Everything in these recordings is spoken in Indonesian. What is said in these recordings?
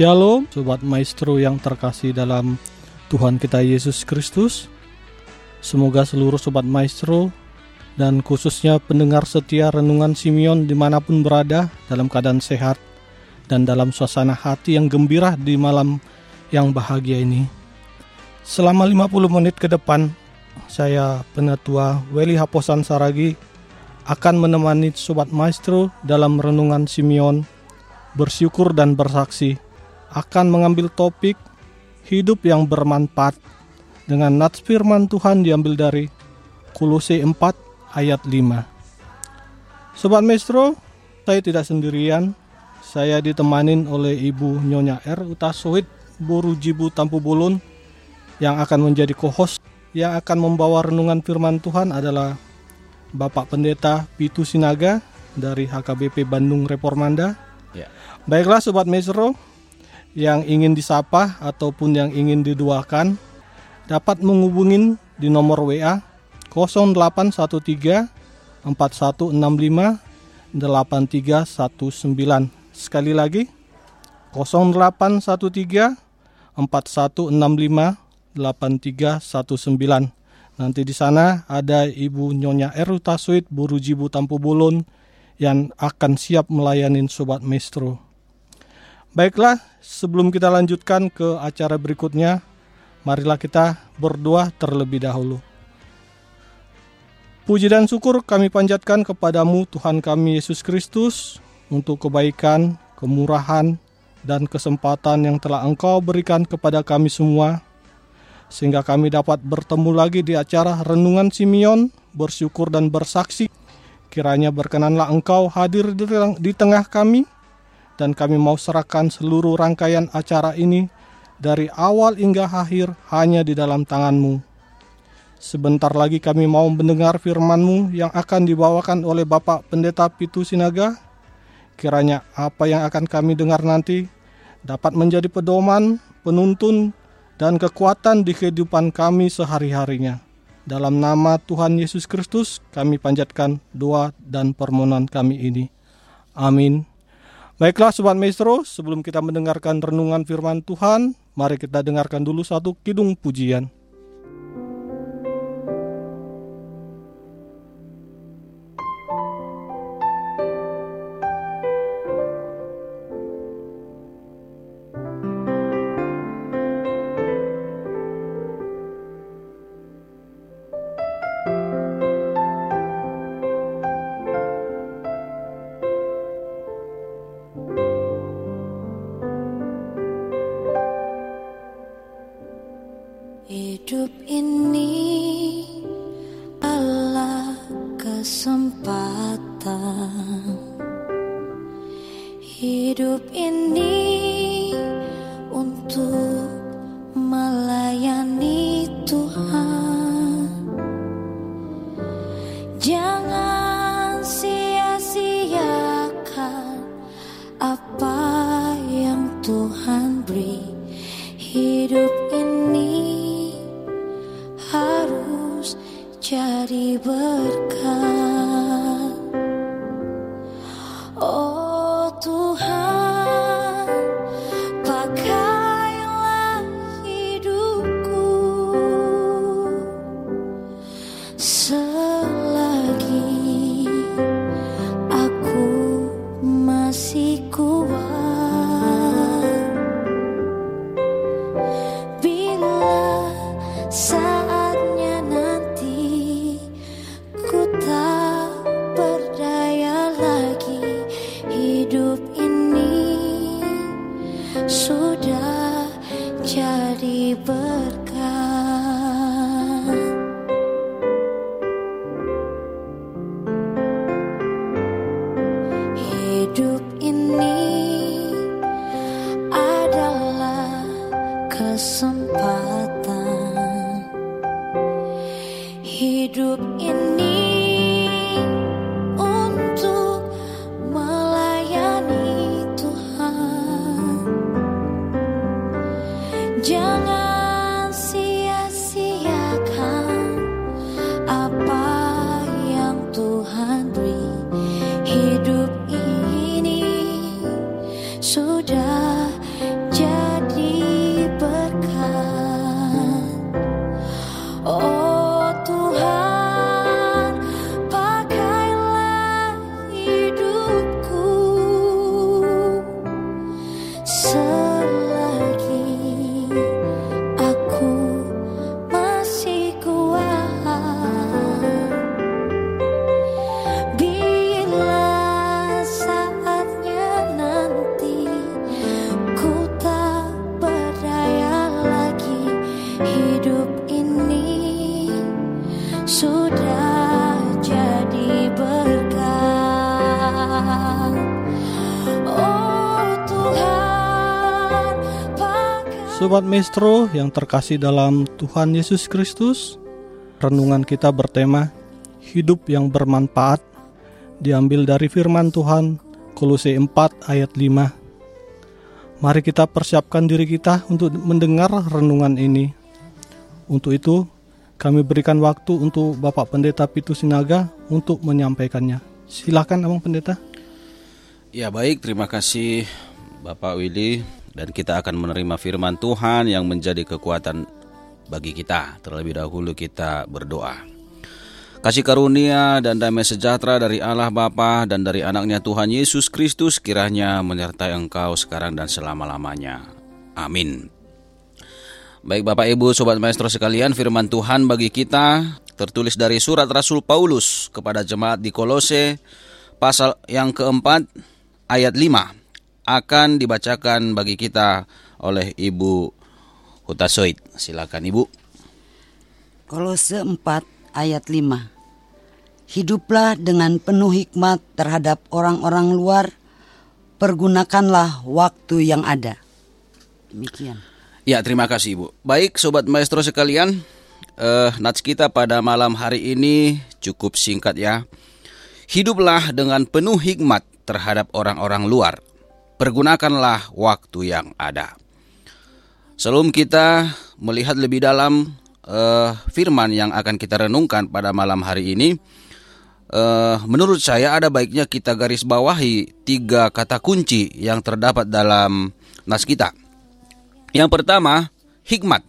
Shalom, Sobat Maestro yang terkasih dalam Tuhan kita Yesus Kristus. Semoga seluruh Sobat Maestro dan khususnya pendengar setia Renungan Simeon di mana pun berada dalam keadaan sehat dan dalam suasana hati yang gembira di malam yang bahagia ini. Selama 50 menit ke depan, saya Penatua Weli Haposan Saragi akan menemani Sobat Maestro dalam Renungan Simeon bersyukur dan bersaksi akan mengambil topik hidup yang bermanfaat dengan nats firman Tuhan diambil dari Kolose 4 ayat 5. Sobat Maestro, saya tidak sendirian. Saya ditemanin oleh Ibu Nyonya R. Utasoid Boru Jibu Tampu Bulun yang akan menjadi co-host yang akan membawa renungan firman Tuhan adalah Bapak Pendeta Pitu Sinaga dari HKBP Bandung Reformanda. Ya. Baiklah Sobat Maestro, yang ingin disapa ataupun yang ingin diduakan dapat menghubungin di nomor WA 0813 4165 8319. Sekali lagi 0813 4165 8319. Nanti di sana ada Ibu Nyonya Eru Tasuit Buru Jibu Tampu Bulun yang akan siap melayanin Sobat Maestro. Baiklah, sebelum kita lanjutkan ke acara berikutnya, marilah kita berdoa terlebih dahulu. Puji dan syukur kami panjatkan kepadamu Tuhan kami Yesus Kristus untuk kebaikan, kemurahan, dan kesempatan yang telah Engkau berikan kepada kami semua sehingga kami dapat bertemu lagi di acara Renungan Simeon, bersyukur dan bersaksi. Kiranya berkenanlah Engkau hadir di teng- di tengah kami dan kami mau serahkan seluruh rangkaian acara ini dari awal hingga akhir hanya di dalam tanganmu. Sebentar lagi kami mau mendengar firman-Mu yang akan dibawakan oleh Bapak Pendeta Pitu Sinaga. Kiranya apa yang akan kami dengar nanti dapat menjadi pedoman, penuntun, dan kekuatan di kehidupan kami sehari-harinya. Dalam nama Tuhan Yesus Kristus kami panjatkan doa dan permohonan kami ini. Amin. Baiklah Sobat Maestro, sebelum kita mendengarkan renungan firman Tuhan, mari kita dengarkan dulu satu kidung pujian. Ini kesempatan. Hidup ini Maestro yang terkasih dalam Tuhan Yesus Kristus, renungan kita bertema hidup yang bermanfaat diambil dari firman Tuhan Kolose 4 ayat 5. Mari kita persiapkan diri kita untuk mendengar renungan ini. Untuk itu, kami berikan waktu untuk Bapak Pendeta Pitu Sinaga untuk menyampaikannya. Silakan Abang Pendeta. Ya baik, terima kasih Bapak Willy dan kita akan menerima firman Tuhan yang menjadi kekuatan bagi kita. Terlebih dahulu kita berdoa. Kasih karunia dan damai sejahtera dari Allah Bapa dan dari anaknya Tuhan Yesus Kristus kiranya menyertai engkau sekarang dan selama-lamanya. Amin. Baik Bapak Ibu Sobat Maestro sekalian firman Tuhan bagi kita tertulis dari surat Rasul Paulus kepada jemaat di Kolose pasal yang keempat ayat 5 akan dibacakan bagi kita oleh Ibu Hutasoid. Silakan Ibu. Kolose 4 ayat 5 Hiduplah dengan penuh hikmat terhadap orang-orang luar, pergunakanlah waktu yang ada. Demikian. Ya, terima kasih Ibu. Baik, Sobat Maestro sekalian, eh, nats kita pada malam hari ini cukup singkat ya. Hiduplah dengan penuh hikmat terhadap orang-orang luar. Pergunakanlah waktu yang ada. Sebelum kita melihat lebih dalam eh, firman yang akan kita renungkan pada malam hari ini, eh, menurut saya ada baiknya kita garis bawahi tiga kata kunci yang terdapat dalam nas kita. Yang pertama, hikmat.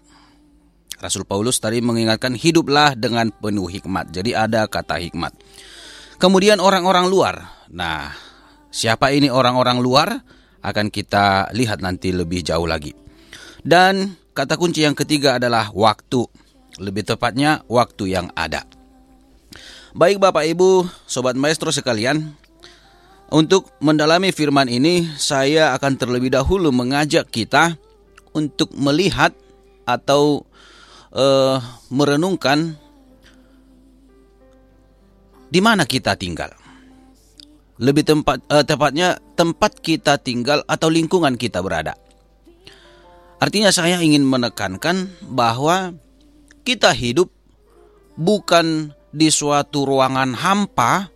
Rasul Paulus tadi mengingatkan hiduplah dengan penuh hikmat. Jadi ada kata hikmat. Kemudian orang-orang luar. Nah, siapa ini orang-orang luar? Akan kita lihat nanti lebih jauh lagi. Dan kata kunci yang ketiga adalah waktu. Lebih tepatnya waktu yang ada. Baik Bapak Ibu, Sobat Maestro sekalian, untuk mendalami firman ini, saya akan terlebih dahulu mengajak kita untuk melihat atau eh, merenungkan di mana kita tinggal. Lebih tempat eh, tepatnya tempat kita tinggal atau lingkungan kita berada. Artinya saya ingin menekankan bahwa kita hidup bukan di suatu ruangan hampa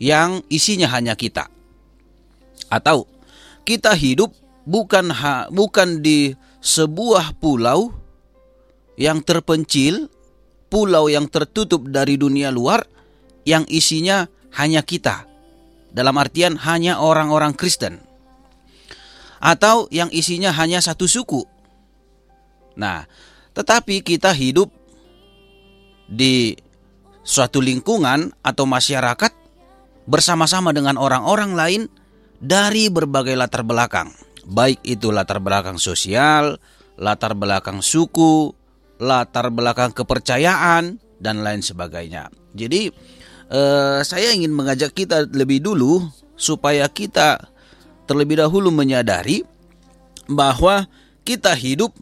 yang isinya hanya kita. Atau kita hidup bukan ha, bukan di sebuah pulau yang terpencil, pulau yang tertutup dari dunia luar yang isinya hanya kita. Dalam artian hanya orang-orang Kristen. Atau yang isinya hanya satu suku. Nah, tetapi kita hidup di suatu lingkungan atau masyarakat bersama-sama dengan orang-orang lain dari berbagai latar belakang. Baik itu latar belakang sosial, latar belakang suku, latar belakang kepercayaan, dan lain sebagainya. Jadi, eh, saya ingin mengajak kita lebih dulu supaya kita terlebih dahulu menyadari bahwa kita hidup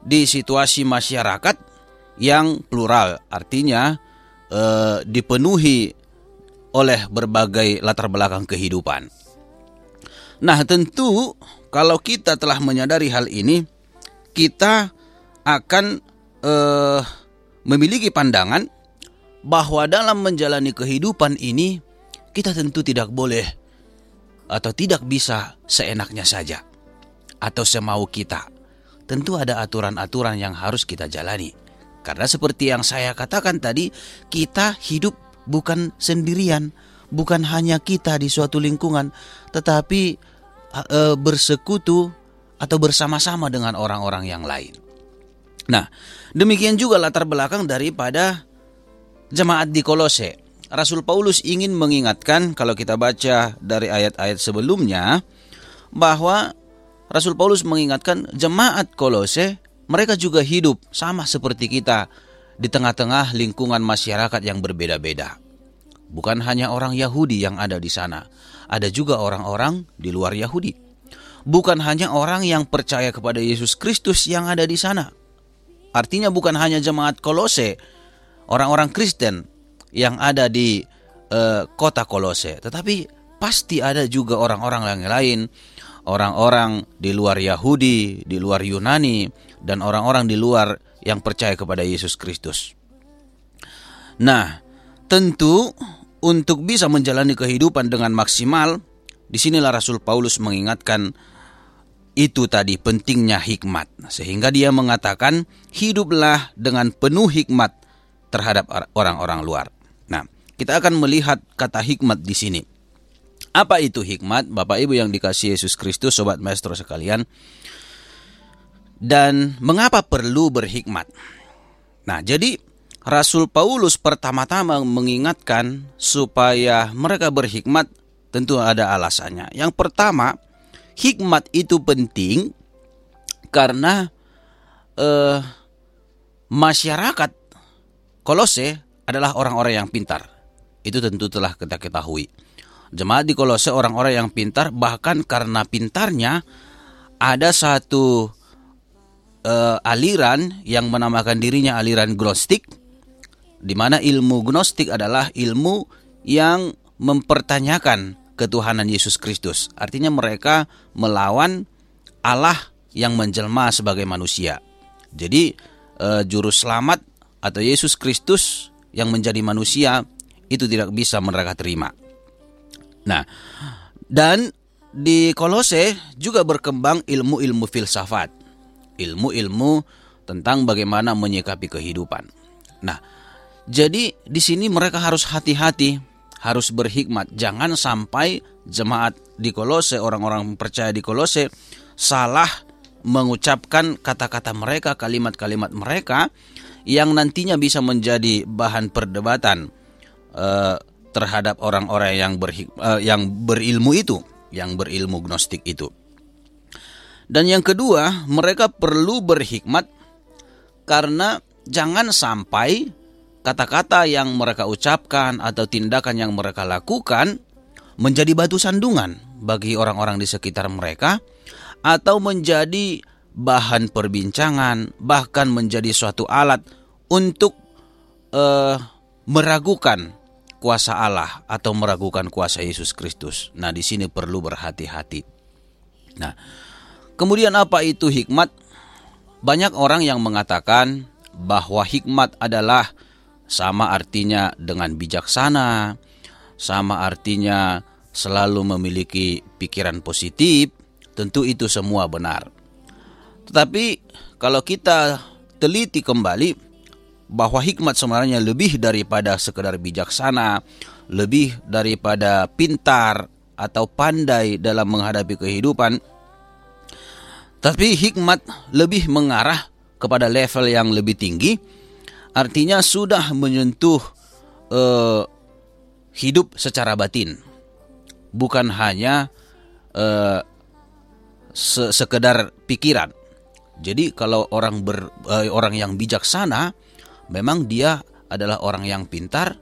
di situasi masyarakat yang plural, artinya eh, dipenuhi oleh berbagai latar belakang kehidupan. Nah, tentu kalau kita telah menyadari hal ini, kita akan eh, memiliki pandangan bahwa dalam menjalani kehidupan ini kita tentu tidak boleh atau tidak bisa seenaknya saja atau semau kita. Tentu ada aturan-aturan yang harus kita jalani. Karena seperti yang saya katakan tadi, kita hidup bukan sendirian, bukan hanya kita di suatu lingkungan, tetapi e, bersekutu atau bersama-sama dengan orang-orang yang lain. Nah, demikian juga latar belakang daripada jemaat di Kolose. Rasul Paulus ingin mengingatkan kalau kita baca dari ayat-ayat sebelumnya bahwa Rasul Paulus mengingatkan jemaat Kolose mereka juga hidup sama seperti kita di tengah-tengah lingkungan masyarakat yang berbeda-beda. Bukan hanya orang Yahudi yang ada di sana, ada juga orang-orang di luar Yahudi. Bukan hanya orang yang percaya kepada Yesus Kristus yang ada di sana. Artinya bukan hanya jemaat Kolose, orang-orang Kristen yang ada di uh, kota Kolose, tetapi pasti ada juga orang-orang yang lain, orang-orang di luar Yahudi, di luar Yunani, dan orang-orang di luar yang percaya kepada Yesus Kristus. Nah, tentu untuk bisa menjalani kehidupan dengan maksimal, di sinilah Rasul Paulus mengingatkan itu tadi pentingnya hikmat. Sehingga dia mengatakan, hiduplah dengan penuh hikmat terhadap orang-orang luar. Nah, kita akan melihat kata hikmat di sini. Apa itu hikmat? Bapak Ibu yang dikasih Yesus Kristus, sobat maestro sekalian. Dan mengapa perlu berhikmat? Nah, jadi Rasul Paulus pertama-tama mengingatkan supaya mereka berhikmat tentu ada alasannya. Yang pertama, hikmat itu penting karena eh, masyarakat Kolose adalah orang-orang yang pintar. Itu tentu telah kita ketahui. Jemaat di Kolose orang-orang yang pintar bahkan karena pintarnya ada satu uh, aliran yang menamakan dirinya aliran Gnostik di mana ilmu Gnostik adalah ilmu yang mempertanyakan ketuhanan Yesus Kristus. Artinya mereka melawan Allah yang menjelma sebagai manusia. Jadi e, juru selamat atau Yesus Kristus yang menjadi manusia itu tidak bisa mereka terima. Nah, dan di Kolose juga berkembang ilmu-ilmu filsafat. Ilmu-ilmu tentang bagaimana menyikapi kehidupan. Nah, jadi di sini mereka harus hati-hati, harus berhikmat. Jangan sampai jemaat di Kolose, orang-orang percaya di Kolose salah mengucapkan kata-kata mereka, kalimat-kalimat mereka yang nantinya bisa menjadi bahan perdebatan eh, terhadap orang-orang yang eh, yang berilmu itu, yang berilmu gnostik itu. Dan yang kedua, mereka perlu berhikmat karena jangan sampai kata-kata yang mereka ucapkan atau tindakan yang mereka lakukan menjadi batu sandungan bagi orang-orang di sekitar mereka atau menjadi bahan perbincangan bahkan menjadi suatu alat untuk eh, meragukan kuasa Allah atau meragukan kuasa Yesus Kristus. Nah, di sini perlu berhati-hati. Nah, kemudian apa itu hikmat? Banyak orang yang mengatakan bahwa hikmat adalah sama artinya dengan bijaksana, sama artinya selalu memiliki pikiran positif, tentu itu semua benar. Tetapi kalau kita teliti kembali bahwa hikmat sebenarnya lebih daripada sekedar bijaksana, lebih daripada pintar atau pandai dalam menghadapi kehidupan, tapi hikmat lebih mengarah kepada level yang lebih tinggi, artinya sudah menyentuh eh, hidup secara batin, bukan hanya eh, se sekedar pikiran. Jadi kalau orang ber, eh, orang yang bijaksana, memang dia adalah orang yang pintar,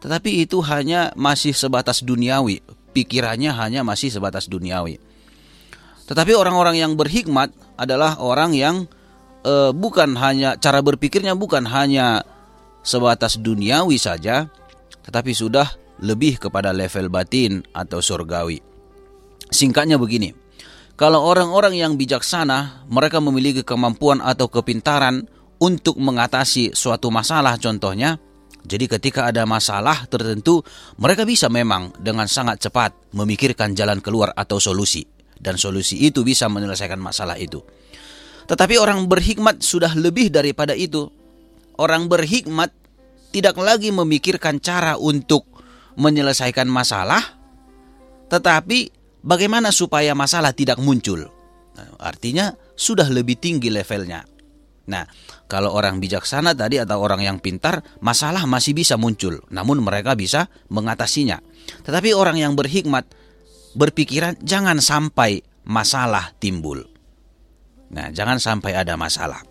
tetapi itu hanya masih sebatas duniawi, pikirannya hanya masih sebatas duniawi. Tetapi orang-orang yang berhikmat adalah orang yang eh, bukan hanya cara berpikirnya bukan hanya sebatas duniawi saja, tetapi sudah lebih kepada level batin atau surgawi. Singkatnya begini, kalau orang-orang yang bijaksana, mereka memiliki kemampuan atau kepintaran untuk mengatasi suatu masalah contohnya. Jadi ketika ada masalah tertentu, mereka bisa memang dengan sangat cepat memikirkan jalan keluar atau solusi. Dan solusi itu bisa menyelesaikan masalah itu. Tetapi orang berhikmat sudah lebih daripada itu. Orang berhikmat tidak lagi memikirkan cara untuk menyelesaikan masalah, tetapi bagaimana supaya masalah tidak muncul. Nah, artinya sudah lebih tinggi levelnya. Nah, kalau orang bijaksana tadi atau orang yang pintar, masalah masih bisa muncul, namun mereka bisa mengatasinya. Tetapi orang yang berhikmat berpikiran jangan sampai masalah timbul. Nah, jangan sampai ada masalah.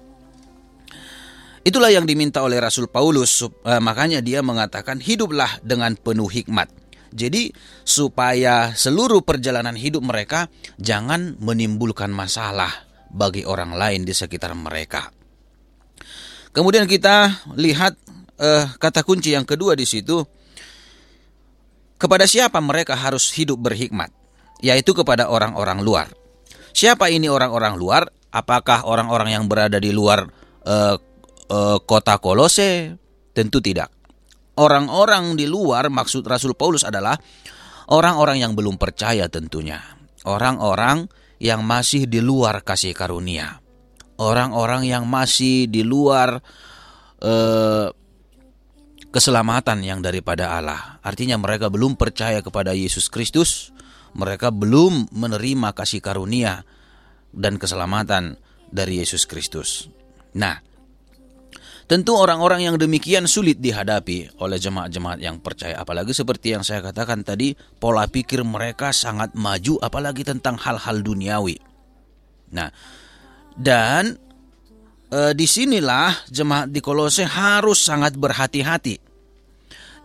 Itulah yang diminta oleh Rasul Paulus, eh, makanya dia mengatakan hiduplah dengan penuh hikmat. Jadi supaya seluruh perjalanan hidup mereka jangan menimbulkan masalah bagi orang lain di sekitar mereka. Kemudian kita lihat eh, kata kunci yang kedua di situ. Kepada siapa mereka harus hidup berhikmat? Yaitu kepada orang-orang luar. Siapa ini orang-orang luar? Apakah orang-orang yang berada di luar eh, eh, kota Kolose? Tentu tidak. Orang-orang di luar maksud Rasul Paulus adalah orang-orang yang belum percaya tentunya. Orang-orang yang masih di luar kasih karunia. Orang-orang yang masih di luar eh, keselamatan yang daripada Allah. Artinya mereka belum percaya kepada Yesus Kristus, mereka belum menerima kasih karunia dan keselamatan dari Yesus Kristus. Nah, tentu orang-orang yang demikian sulit dihadapi oleh jemaat-jemaat yang percaya, apalagi seperti yang saya katakan tadi, pola pikir mereka sangat maju apalagi tentang hal-hal duniawi. Nah, dan e, di sinilah jemaat di Kolose harus sangat berhati-hati.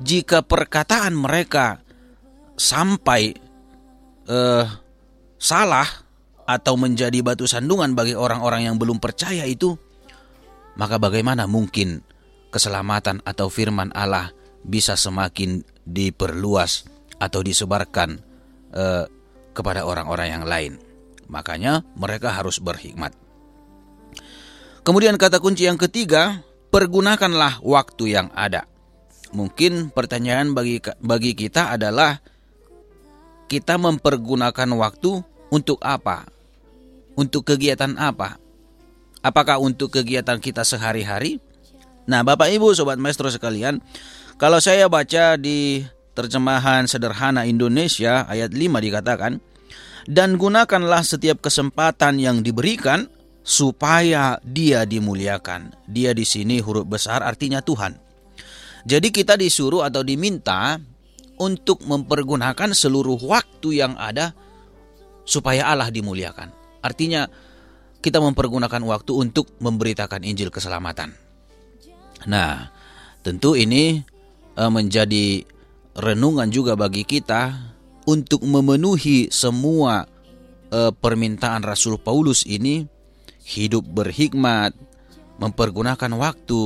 Jika perkataan mereka sampai e, salah atau menjadi batu sandungan bagi orang-orang yang belum percaya itu, maka bagaimana mungkin keselamatan atau firman Allah bisa semakin diperluas atau disebarkan e, kepada orang-orang yang lain? Makanya mereka harus berhikmat. Kemudian kata kunci yang ketiga, pergunakanlah waktu yang ada. Mungkin pertanyaan bagi bagi kita adalah kita mempergunakan waktu untuk apa? Untuk kegiatan apa? Apakah untuk kegiatan kita sehari-hari? Nah, Bapak Ibu, Sobat Maestro sekalian, kalau saya baca di terjemahan sederhana Indonesia ayat 5 dikatakan, dan gunakanlah setiap kesempatan yang diberikan supaya dia dimuliakan. Dia di sini huruf besar artinya Tuhan. Jadi kita disuruh atau diminta untuk mempergunakan seluruh waktu yang ada supaya Allah dimuliakan. Artinya kita mempergunakan waktu untuk memberitakan Injil keselamatan. Nah, tentu ini eh, menjadi renungan juga bagi kita untuk memenuhi semua eh, permintaan Rasul Paulus ini hidup berhikmat, mempergunakan waktu.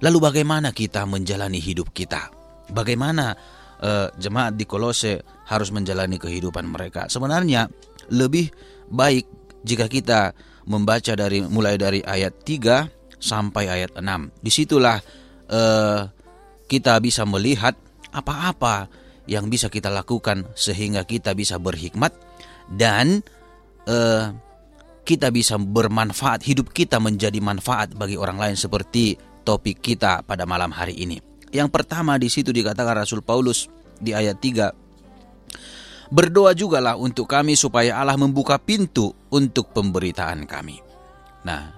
Lalu bagaimana kita menjalani hidup kita? Bagaimana eh, jemaat di Kolose harus menjalani kehidupan mereka? Sebenarnya lebih baik jika kita membaca dari mulai dari ayat 3 sampai ayat 6. Di situlah eh, kita bisa melihat apa-apa yang bisa kita lakukan sehingga kita bisa berhikmat dan eh, kita bisa bermanfaat, hidup kita menjadi manfaat bagi orang lain seperti topik kita pada malam hari ini. Yang pertama di situ dikatakan Rasul Paulus di ayat 3 Berdoa jugalah untuk kami supaya Allah membuka pintu untuk pemberitaan kami. Nah,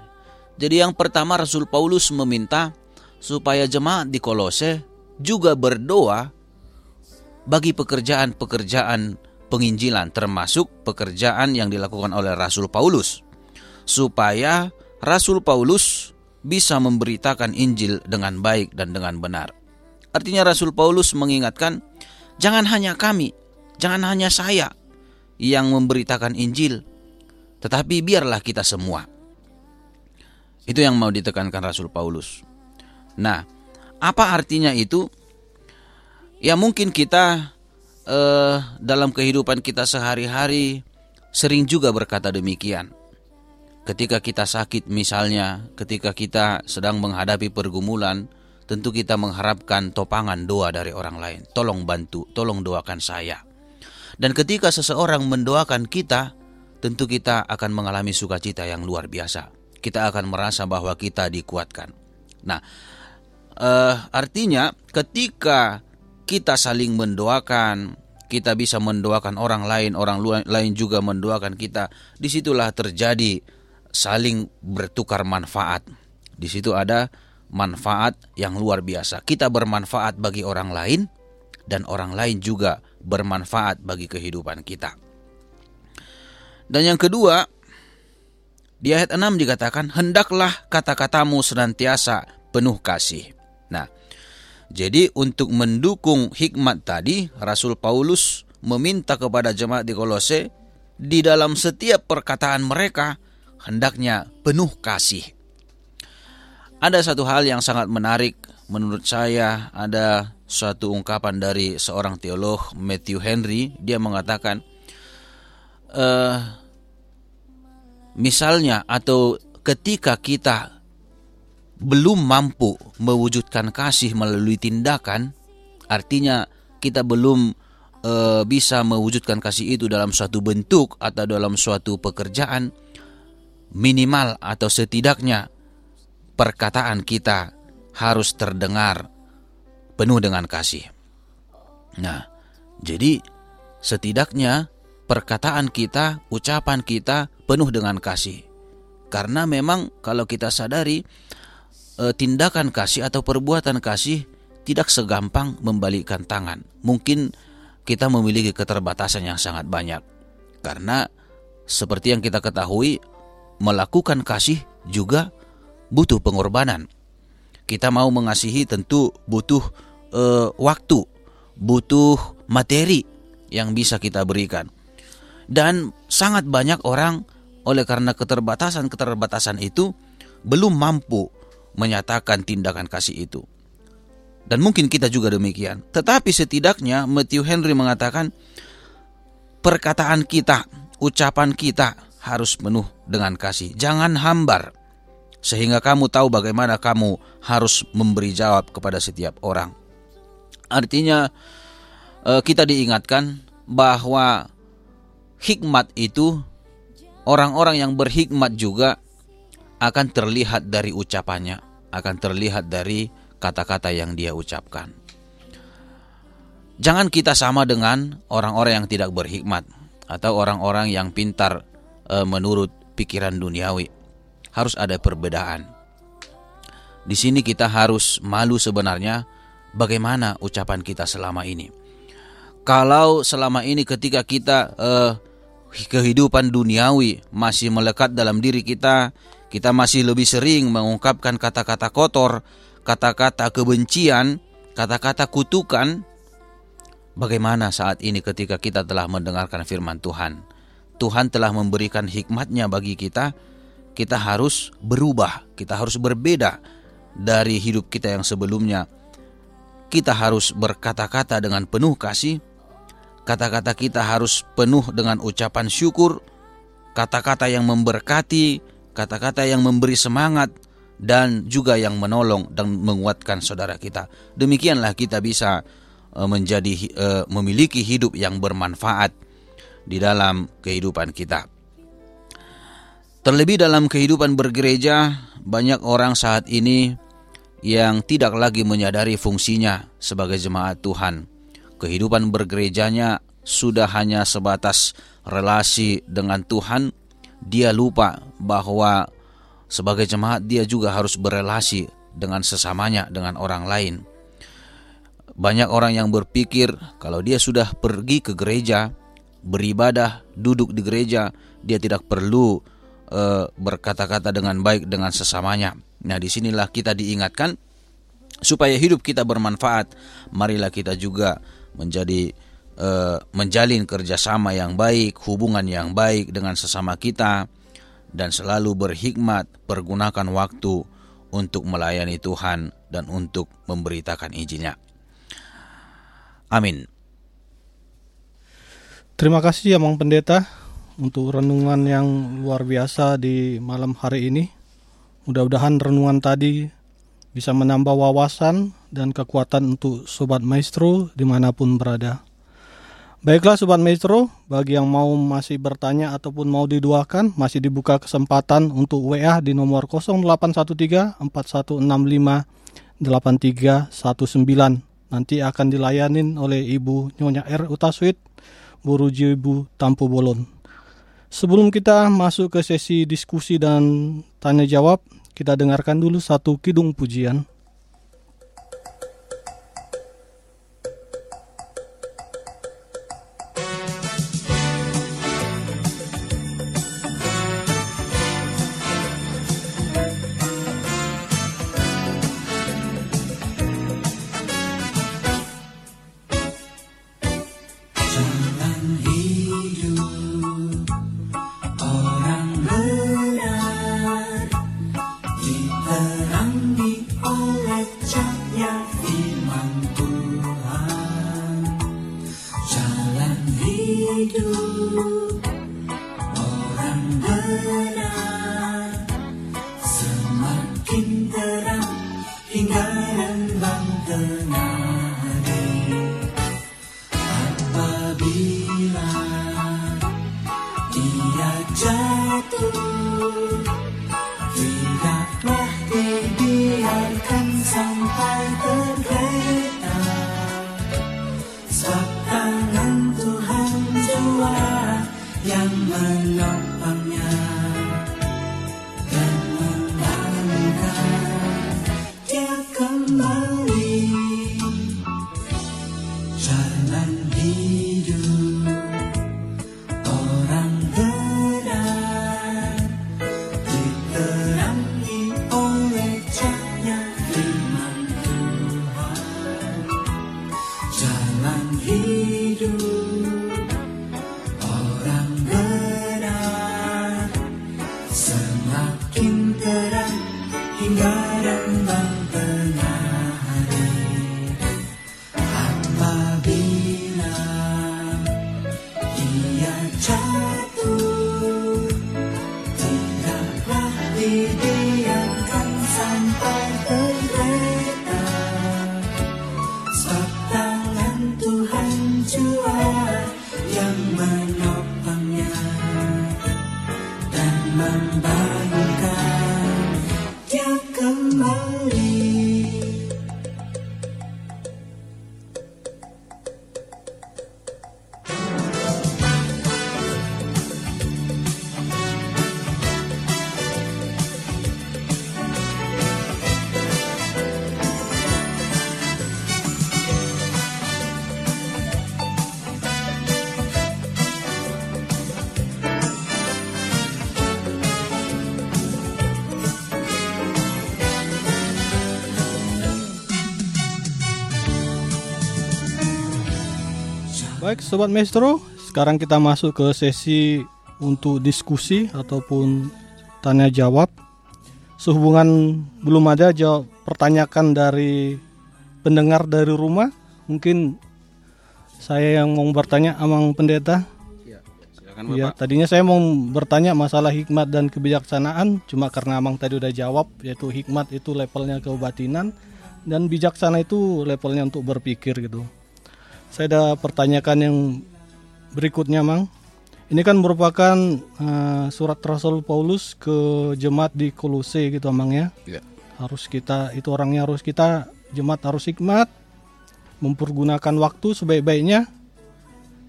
jadi yang pertama Rasul Paulus meminta supaya jemaat di Kolose juga berdoa bagi pekerjaan-pekerjaan penginjilan termasuk pekerjaan yang dilakukan oleh Rasul Paulus supaya Rasul Paulus bisa memberitakan Injil dengan baik dan dengan benar. Artinya Rasul Paulus mengingatkan jangan hanya kami, jangan hanya saya yang memberitakan Injil, tetapi biarlah kita semua. Itu yang mau ditekankan Rasul Paulus. Nah, apa artinya itu? Ya mungkin kita eh, dalam kehidupan kita sehari-hari sering juga berkata demikian. Ketika kita sakit misalnya, ketika kita sedang menghadapi pergumulan, tentu kita mengharapkan topangan doa dari orang lain. Tolong bantu, tolong doakan saya. Dan ketika seseorang mendoakan kita, tentu kita akan mengalami sukacita yang luar biasa. Kita akan merasa bahwa kita dikuatkan. Nah, eh, artinya ketika kita saling mendoakan, kita bisa mendoakan orang lain, orang lain juga mendoakan kita. Di situlah terjadi saling bertukar manfaat. Di situ ada manfaat yang luar biasa. Kita bermanfaat bagi orang lain dan orang lain juga bermanfaat bagi kehidupan kita. Dan yang kedua, di ayat 6 dikatakan, "Hendaklah kata-katamu senantiasa penuh kasih." Nah, jadi untuk mendukung hikmat tadi, Rasul Paulus meminta kepada jemaat di Kolose di dalam setiap perkataan mereka hendaknya penuh kasih. Ada satu hal yang sangat menarik menurut saya ada suatu ungkapan dari seorang teolog Matthew Henry dia mengatakan uh, misalnya atau ketika kita belum mampu mewujudkan kasih melalui tindakan artinya kita belum uh, bisa mewujudkan kasih itu dalam suatu bentuk atau dalam suatu pekerjaan minimal atau setidaknya perkataan kita harus terdengar penuh dengan kasih. Nah, jadi setidaknya perkataan kita, ucapan kita penuh dengan kasih. Karena memang kalau kita sadari e, tindakan kasih atau perbuatan kasih tidak segampang membalikkan tangan. Mungkin kita memiliki keterbatasan yang sangat banyak. Karena seperti yang kita ketahui melakukan kasih juga butuh pengorbanan. Kita mau mengasihi tentu butuh uh, waktu, butuh materi yang bisa kita berikan. Dan sangat banyak orang oleh karena keterbatasan-keterbatasan itu belum mampu menyatakan tindakan kasih itu. Dan mungkin kita juga demikian. Tetapi setidaknya Matthew Henry mengatakan perkataan kita, ucapan kita harus penuh dengan kasih. Jangan hambar, sehingga kamu tahu bagaimana kamu harus memberi jawab kepada setiap orang. Artinya, eh, kita diingatkan bahwa hikmat itu orang-orang yang berhikmat juga akan terlihat dari ucapannya, akan terlihat dari kata-kata yang dia ucapkan. Jangan kita sama dengan orang-orang yang tidak berhikmat atau orang-orang yang pintar e, menurut pikiran duniawi. Harus ada perbedaan. Di sini kita harus malu sebenarnya bagaimana ucapan kita selama ini. Kalau selama ini ketika kita e, kehidupan duniawi masih melekat dalam diri kita, kita masih lebih sering mengungkapkan kata-kata kotor, kata-kata kebencian, kata-kata kutukan Bagaimana saat ini ketika kita telah mendengarkan firman Tuhan? Tuhan telah memberikan hikmatnya bagi kita. Kita harus berubah, kita harus berbeda dari hidup kita yang sebelumnya. Kita harus berkata-kata dengan penuh kasih. Kata-kata kita harus penuh dengan ucapan syukur, kata-kata yang memberkati, kata-kata yang memberi semangat, dan juga yang menolong dan menguatkan saudara kita. Demikianlah kita bisa Eh, menjadi uh, memiliki hidup yang bermanfaat di dalam kehidupan kita. Terlebih dalam kehidupan bergereja, banyak orang saat ini yang tidak lagi menyadari fungsinya sebagai jemaat Tuhan. Kehidupan bergerejanya sudah hanya sebatas relasi dengan Tuhan. Dia lupa bahwa sebagai jemaat dia juga harus berelasi dengan sesamanya, dengan orang lain. Banyak orang yang berpikir kalau dia sudah pergi ke gereja, beribadah, duduk di gereja, dia tidak perlu uh, berkata-kata dengan baik dengan sesamanya. Nah, di sinilah kita diingatkan supaya hidup kita bermanfaat. Marilah kita juga menjadi uh, menjalin kerjasama yang baik, hubungan yang baik dengan sesama kita, dan selalu berhikmat, pergunakan waktu untuk melayani Tuhan dan untuk memberitakan Injilnya. Amin. Terima kasih ya Mang Pendeta untuk renungan yang luar biasa di malam hari ini. Mudah-mudahan renungan tadi bisa menambah wawasan dan kekuatan untuk Sobat Maestro di mana pun berada. Baiklah Sobat Maestro, bagi yang mau masih bertanya ataupun mau diduakan, masih dibuka kesempatan untuk WA di nomor 0813 4165 8319 nanti akan dilayanin oleh Ibu Nyonya R. Utaswit, Buruji Ibu Tampu Bolon. Sebelum kita masuk ke sesi diskusi dan tanya jawab, kita dengarkan dulu satu kidung pujian. Baik Sobat Maestro, sekarang kita masuk ke sesi untuk diskusi ataupun tanya jawab. Sehubungan belum ada jawab pertanyakan dari pendengar dari rumah, mungkin saya yang mau bertanya Amang Pendeta. Silakan Iya, tadinya saya mau bertanya masalah hikmat dan kebijaksanaan, cuma karena Amang tadi udah jawab, yaitu hikmat itu levelnya kebatinan dan bijaksana itu levelnya untuk berpikir gitu. Saya ada pertanyakan yang berikutnya, Mang. Ini kan merupakan eh, surat Rasul Paulus ke jemaat di Kolose gitu, Mang ya. Iya. Harus kita itu orangnya harus kita jemaat harus hikmat, mempergunakan waktu sebaik-baiknya.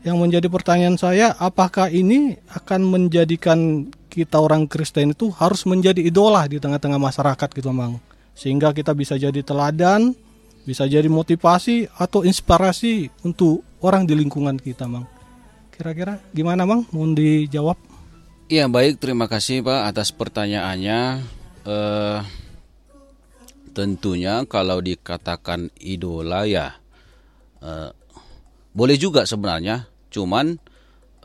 Yang menjadi pertanyaan saya, apakah ini akan menjadikan kita orang Kristen itu harus menjadi idola di tengah-tengah masyarakat gitu, Mang? Sehingga kita bisa jadi teladan, bisa jadi motivasi atau inspirasi untuk orang di lingkungan kita, Mang. Kira-kira gimana, Mang? Mohon dijawab. Iya baik, terima kasih Pak atas pertanyaannya. Eh, tentunya kalau dikatakan idola ya eh, boleh juga sebenarnya, cuman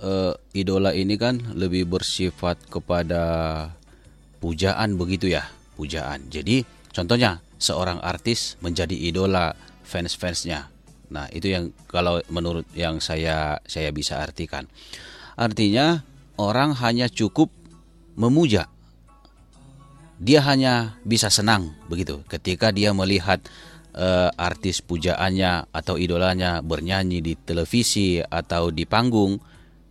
eh, idola ini kan lebih bersifat kepada pujaan begitu ya, pujaan. Jadi contohnya seorang artis menjadi idola fans-fansnya. Nah itu yang kalau menurut yang saya saya bisa artikan. Artinya orang hanya cukup memuja. Dia hanya bisa senang begitu ketika dia melihat eh, artis pujaannya atau idolanya bernyanyi di televisi atau di panggung,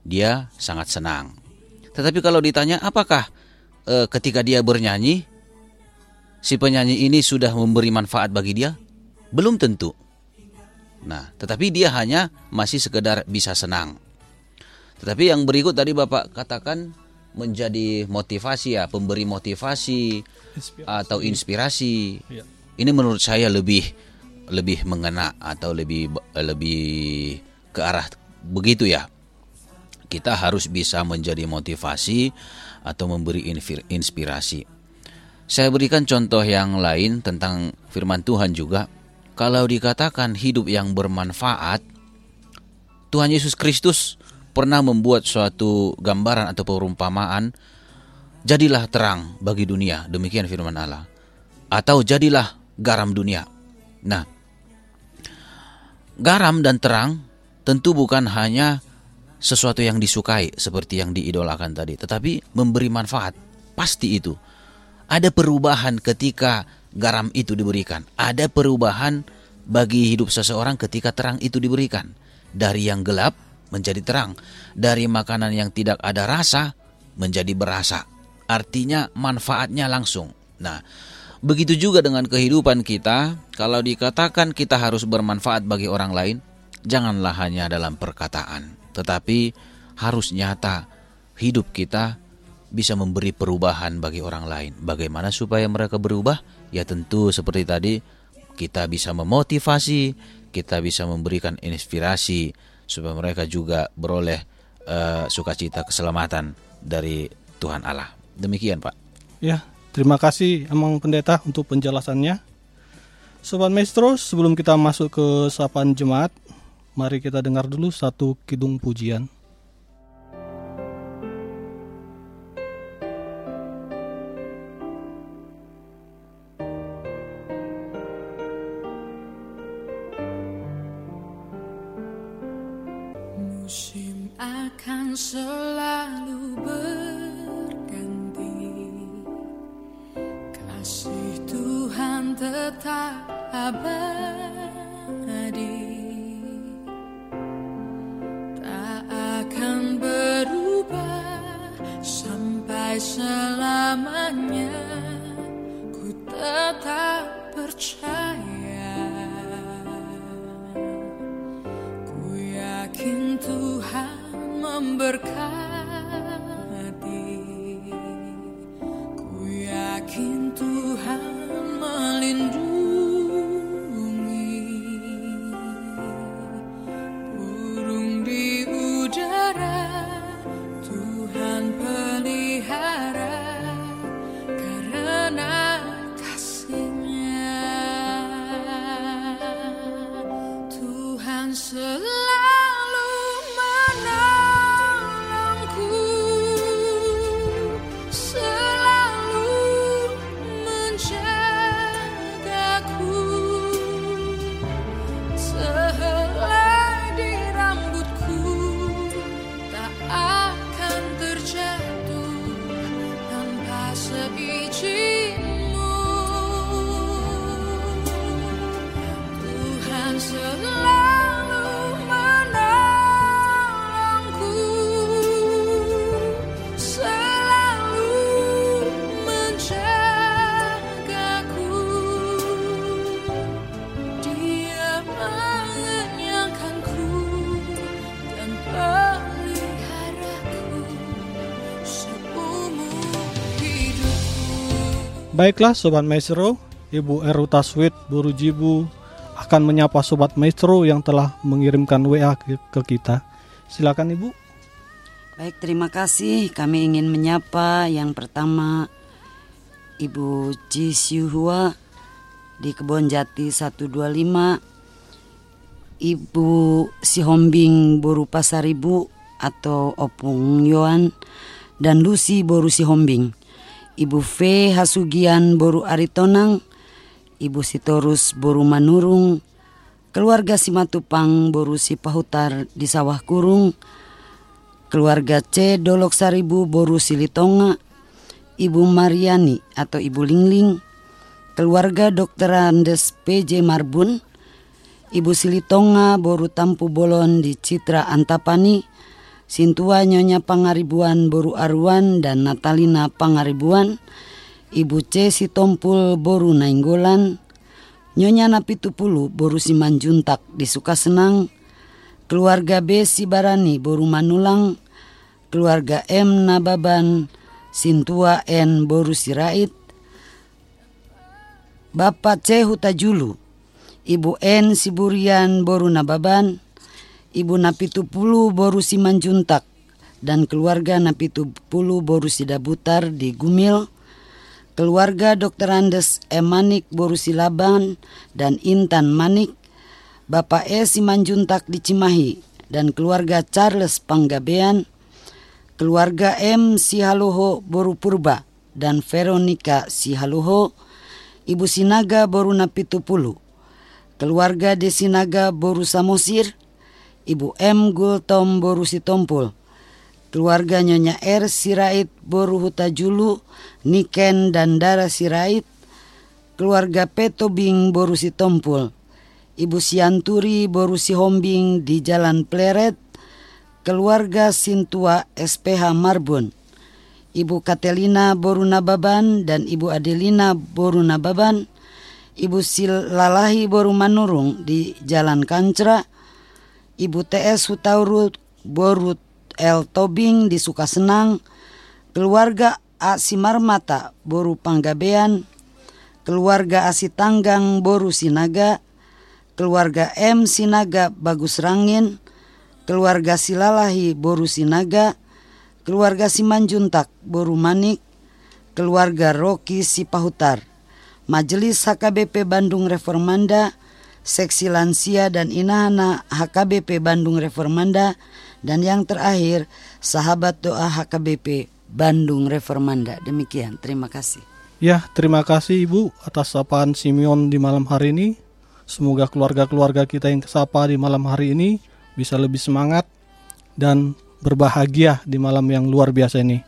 dia sangat senang. Tetapi kalau ditanya apakah eh, ketika dia bernyanyi si penyanyi ini sudah memberi manfaat bagi dia? Belum tentu. Nah, tetapi dia hanya masih sekedar bisa senang. Tetapi yang berikut tadi Bapak katakan menjadi motivasi ya, pemberi motivasi atau inspirasi. Iya. Ini menurut saya lebih lebih mengena atau lebih lebih ke arah begitu ya. Kita harus bisa menjadi motivasi atau memberi inspirasi. Saya berikan contoh yang lain tentang firman Tuhan juga. Kalau dikatakan hidup yang bermanfaat, Tuhan Yesus Kristus pernah membuat suatu gambaran atau perumpamaan, jadilah terang bagi dunia, demikian firman Allah. Atau jadilah garam dunia. Nah, garam dan terang tentu bukan hanya sesuatu yang disukai seperti yang diidolakan tadi, tetapi memberi manfaat. Pasti itu. Ada perubahan ketika garam itu diberikan. Ada perubahan bagi hidup seseorang ketika terang itu diberikan. Dari yang gelap menjadi terang. Dari makanan yang tidak ada rasa menjadi berasa. Artinya manfaatnya langsung. Nah, begitu juga dengan kehidupan kita. Kalau dikatakan kita harus bermanfaat bagi orang lain, janganlah hanya dalam perkataan, tetapi harus nyata hidup kita bisa memberi perubahan bagi orang lain. Bagaimana supaya mereka berubah? Ya tentu seperti tadi kita bisa memotivasi, kita bisa memberikan inspirasi supaya mereka juga beroleh eh, sukacita keselamatan dari Tuhan Allah. Demikian, Pak. Ya, terima kasih Amang Pendeta untuk penjelasannya. Sobat Maestro, sebelum kita masuk ke sapaan jemaat, mari kita dengar dulu satu kidung pujian. Musim akan selalu berganti. Kasih Tuhan tetap abadi Baiklah Sobat Maestro, Ibu Eruta Sweet Buru Jibu akan menyapa Sobat Maestro yang telah mengirimkan WA ke, kita. Silakan Ibu. Baik, terima kasih. Kami ingin menyapa yang pertama Ibu Cisiuhua di Kebon Jati 125 Ibu Sihombing Boru Pasaribu atau Opung Yohan dan Lucy Boru Sihombing. Ibu V Hasugian Boru Aritonang, Ibu Sitorus Boru Manurung, keluarga Simatupang Boru Sipahutar di Sawah Kurung, keluarga C Dolok Saribu Boru Silitonga, Ibu Mariani atau Ibu Lingling, keluarga Dr. Andes PJ Marbun, Ibu Silitonga Boru Tampu Bolon di Citra Antapani, Sintua Nyonya Pangaribuan Boru Aruan dan Natalina Pangaribuan, Ibu C. Sitompul Boru Nainggolan, Nyonya Napitupulu Boru Simanjuntak di Sukasenang, keluarga B. Sibarani Boru Manulang, keluarga M. Nababan, Sintua N. Boru Sirait, Bapak C. Hutajulu, Ibu N. Siburian Boru Nababan, Ibu Napitupulu Boru Simanjuntak, dan keluarga Napitupulu Boru Sidabutar di Gumil, keluarga Dr. Andes E. Manik Boru Silaban dan Intan Manik, Bapak E. Simanjuntak di Cimahi, dan keluarga Charles Panggabean, keluarga M. Sihaluho Boru Purba, dan Veronica Sihaluho, Ibu Sinaga Boru Napitupulu, keluarga Desinaga Boru Samosir, Ibu M. Gultom Boru Sitompul, keluarga Nyonya R. Sirait Boru Hutajulu, Niken dan Dara Sirait, keluarga Petobing Boru Sitompul, Ibu Sianturi Boru Sihombing di Jalan Pleret, keluarga Sintua SPH Marbun, Ibu Katelina Boru Nababan dan Ibu Adelina Boru Nababan, Ibu Silalahi Boru Manurung di Jalan Kancra, Ibu TS Hutaurut Boru El Tobing di Sukasenang, keluarga A. Simarmata Boru Panggabean, keluarga Asi Tanggang Boru Sinaga, keluarga M. Sinaga Bagus Rangin, keluarga Silalahi Boru Sinaga, keluarga Simanjuntak Boru Manik, keluarga Rocky Sipahutar, Majelis HKBP Bandung Reformanda, Seksi Lansia dan Inahana HKBP Bandung Reformanda, dan yang terakhir Sahabat Doa HKBP Bandung Reformanda. Demikian, terima kasih. Ya, terima kasih Ibu atas sapaan Simeon di malam hari ini. Semoga keluarga-keluarga kita yang kesapa di malam hari ini bisa lebih semangat dan berbahagia di malam yang luar biasa ini.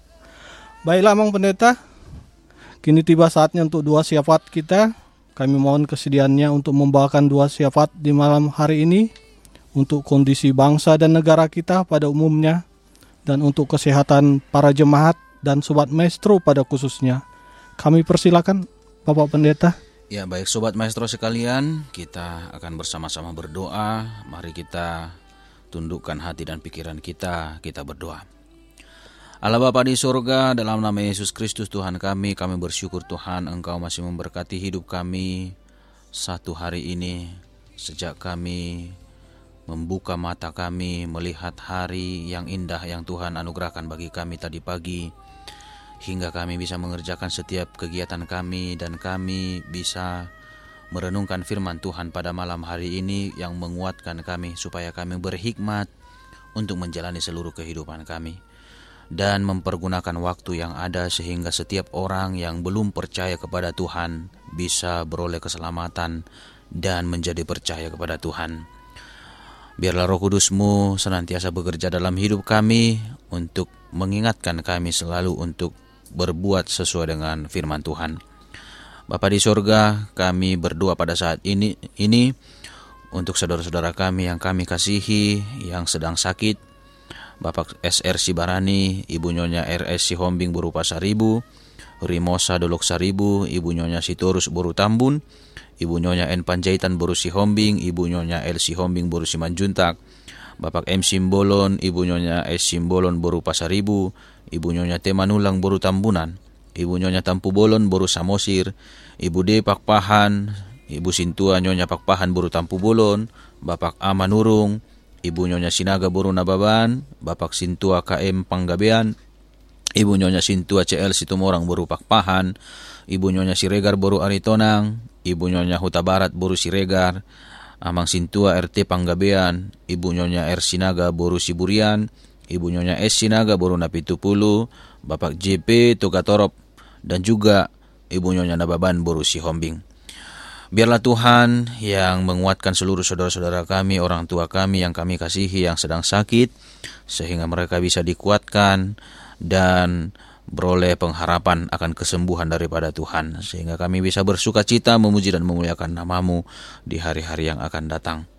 Baiklah Mang Pendeta, kini tiba saatnya untuk dua syafaat kita. Kami mohon kesediaannya untuk membawakan dua syafaat di malam hari ini untuk kondisi bangsa dan negara kita pada umumnya dan untuk kesehatan para jemaat dan sobat maestro pada khususnya. Kami persilakan Bapak Pendeta. Ya baik Sobat Maestro sekalian, kita akan bersama-sama berdoa. Mari kita tundukkan hati dan pikiran kita, kita berdoa. Allah Bapa di surga, dalam nama Yesus Kristus Tuhan kami, kami bersyukur Tuhan Engkau masih memberkati hidup kami satu hari ini. Sejak kami membuka mata kami melihat hari yang indah yang Tuhan anugerahkan bagi kami tadi pagi hingga kami bisa mengerjakan setiap kegiatan kami dan kami bisa merenungkan firman Tuhan pada malam hari ini yang menguatkan kami supaya kami berhikmat untuk menjalani seluruh kehidupan kami dan mempergunakan waktu yang ada sehingga setiap orang yang belum percaya kepada Tuhan bisa beroleh keselamatan dan menjadi percaya kepada Tuhan. Biarlah roh kudusmu senantiasa bekerja dalam hidup kami untuk mengingatkan kami selalu untuk berbuat sesuai dengan firman Tuhan. Bapa di sorga, kami berdoa pada saat ini ini untuk saudara-saudara kami yang kami kasihi yang sedang sakit. Bapak SR Sibarani, Ibu Nyonya RS Sihombing berupa Saribu, Rimosa Dolok Saribu, Ibu Nyonya Sitorus Boru Tambun, Ibu Nyonya N Panjaitan Boru Sihombing, Ibu Nyonya L Sihombing Boru Simanjuntak, Bapak M Simbolon, Ibu Nyonya S Simbolon Boru Pasaribu, Ibu Nyonya Temanulang Boru Tambunan, Ibu Nyonya Tampu Bolon Boru Samosir, Ibu D Pakpahan, Ibu Sintua Nyonya Pakpahan Boru Tampu Bolon, Bapak Amanurung, Ibu Nyonya Sinaga Boru Nababan, Bapak Sintua KM Panggabean, Ibu Nyonya Sintua CL Situmorang Boru Pakpahan, Ibu Nyonya Siregar Boru Aritonang, Ibu Nyonya Huta Barat Boru Siregar, Amang Sintua RT Panggabean, Ibu Nyonya R Sinaga Boru Siburian, Ibu Nyonya S Sinaga Boru Napitupulu, Bapak JP Togatorop, dan juga Ibu Nyonya Nababan Boru Sihombing. Biarlah Tuhan yang menguatkan seluruh saudara-saudara kami, orang tua kami yang kami kasihi yang sedang sakit, sehingga mereka bisa dikuatkan dan beroleh pengharapan akan kesembuhan daripada Tuhan. Sehingga kami bisa bersuka cita memuji dan memuliakan namamu di hari-hari yang akan datang.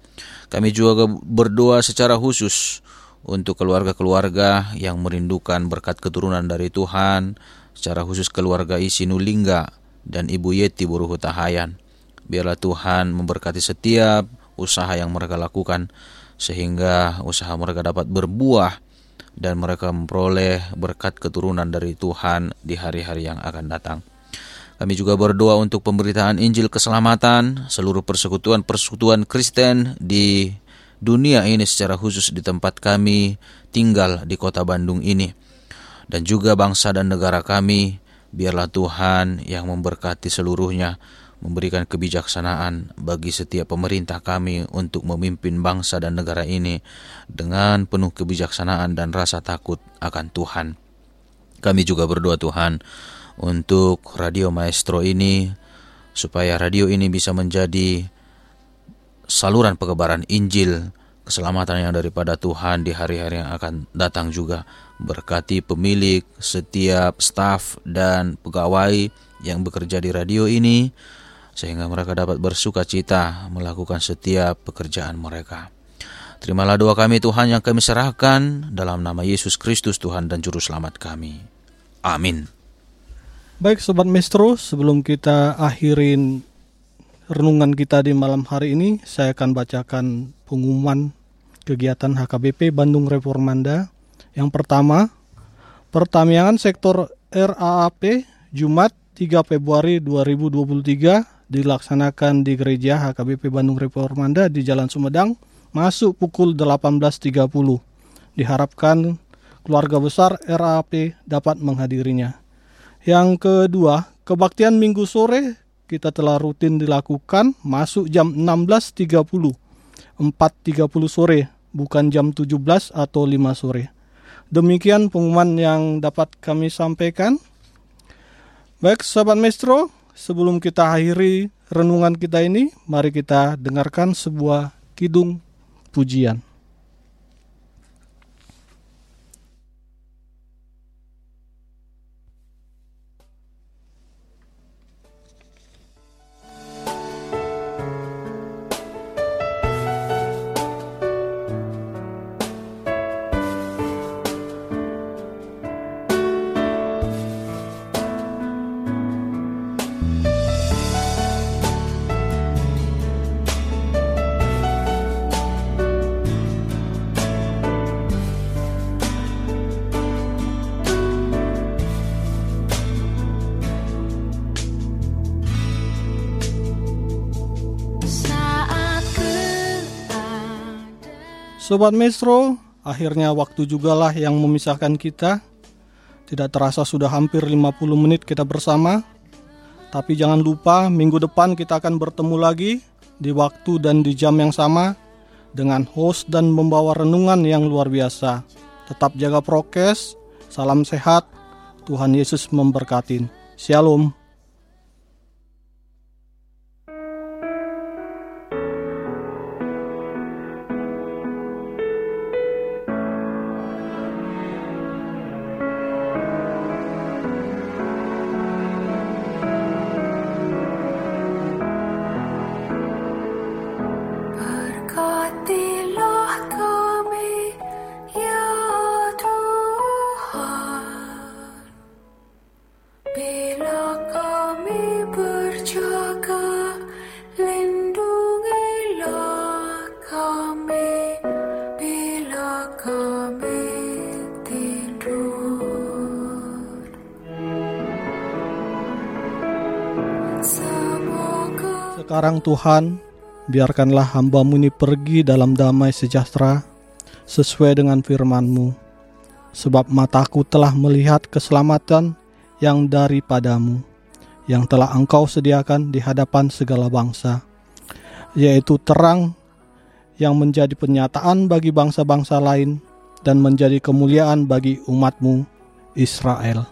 Kami juga berdoa secara khusus untuk keluarga-keluarga yang merindukan berkat keturunan dari Tuhan, secara khusus keluarga Isinulingga dan Ibu Yeti Buruh Tahayan. Biarlah Tuhan memberkati setiap usaha yang mereka lakukan sehingga usaha mereka dapat berbuah dan mereka memperoleh berkat keturunan dari Tuhan di hari-hari yang akan datang. Kami juga berdoa untuk pemberitaan Injil keselamatan seluruh persekutuan-persekutuan Kristen di dunia ini secara khusus di tempat kami tinggal di kota Bandung ini. Dan juga bangsa dan negara kami, biarlah Tuhan yang memberkati seluruhnya memberikan kebijaksanaan bagi setiap pemerintah kami untuk memimpin bangsa dan negara ini dengan penuh kebijaksanaan dan rasa takut akan Tuhan. Kami juga berdoa Tuhan untuk Radio Maestro ini supaya radio ini bisa menjadi saluran pengebaran Injil keselamatan yang daripada Tuhan di hari-hari yang akan datang juga berkati pemilik, setiap staf dan pegawai yang bekerja di radio ini sehingga mereka dapat bersuka cita melakukan setiap pekerjaan mereka. Terimalah doa kami Tuhan yang kami serahkan dalam nama Yesus Kristus Tuhan dan Juru Selamat kami. Amin. Baik Sobat Maestro, sebelum kita akhirin renungan kita di malam hari ini, saya akan bacakan pengumuman kegiatan HKBP Bandung Reformanda. Yang pertama, pertamiangan sektor RAAP Jumat 3 Februari 2023 dilaksanakan di gereja HKBP Bandung Reformanda di Jalan Sumedang masuk pukul 18.30. Diharapkan keluarga besar RAP dapat menghadirinya. Yang kedua, kebaktian minggu sore kita telah rutin dilakukan masuk jam 16.30. 4.30 sore, bukan jam 17 atau 5 sore. Demikian pengumuman yang dapat kami sampaikan. Baik, sahabat Maestro, sebelum kita akhiri renungan kita ini, mari kita dengarkan sebuah kidung pujian. Sobat Maestro, akhirnya waktu jugalah yang memisahkan kita. Tidak terasa sudah hampir 50 menit kita bersama. Tapi jangan lupa minggu depan kita akan bertemu lagi di waktu dan di jam yang sama dengan host dan membawa renungan yang luar biasa. Tetap jaga prokes, salam sehat, Tuhan Yesus memberkatin. Shalom. Sekarang Tuhan, biarkanlah hambamu ini pergi dalam damai sejahtera sesuai dengan firman-Mu. Sebab mataku telah melihat keselamatan yang daripadamu, yang telah engkau sediakan di hadapan segala bangsa, yaitu terang yang menjadi penyataan bagi bangsa-bangsa lain dan menjadi kemuliaan bagi umatmu Israel.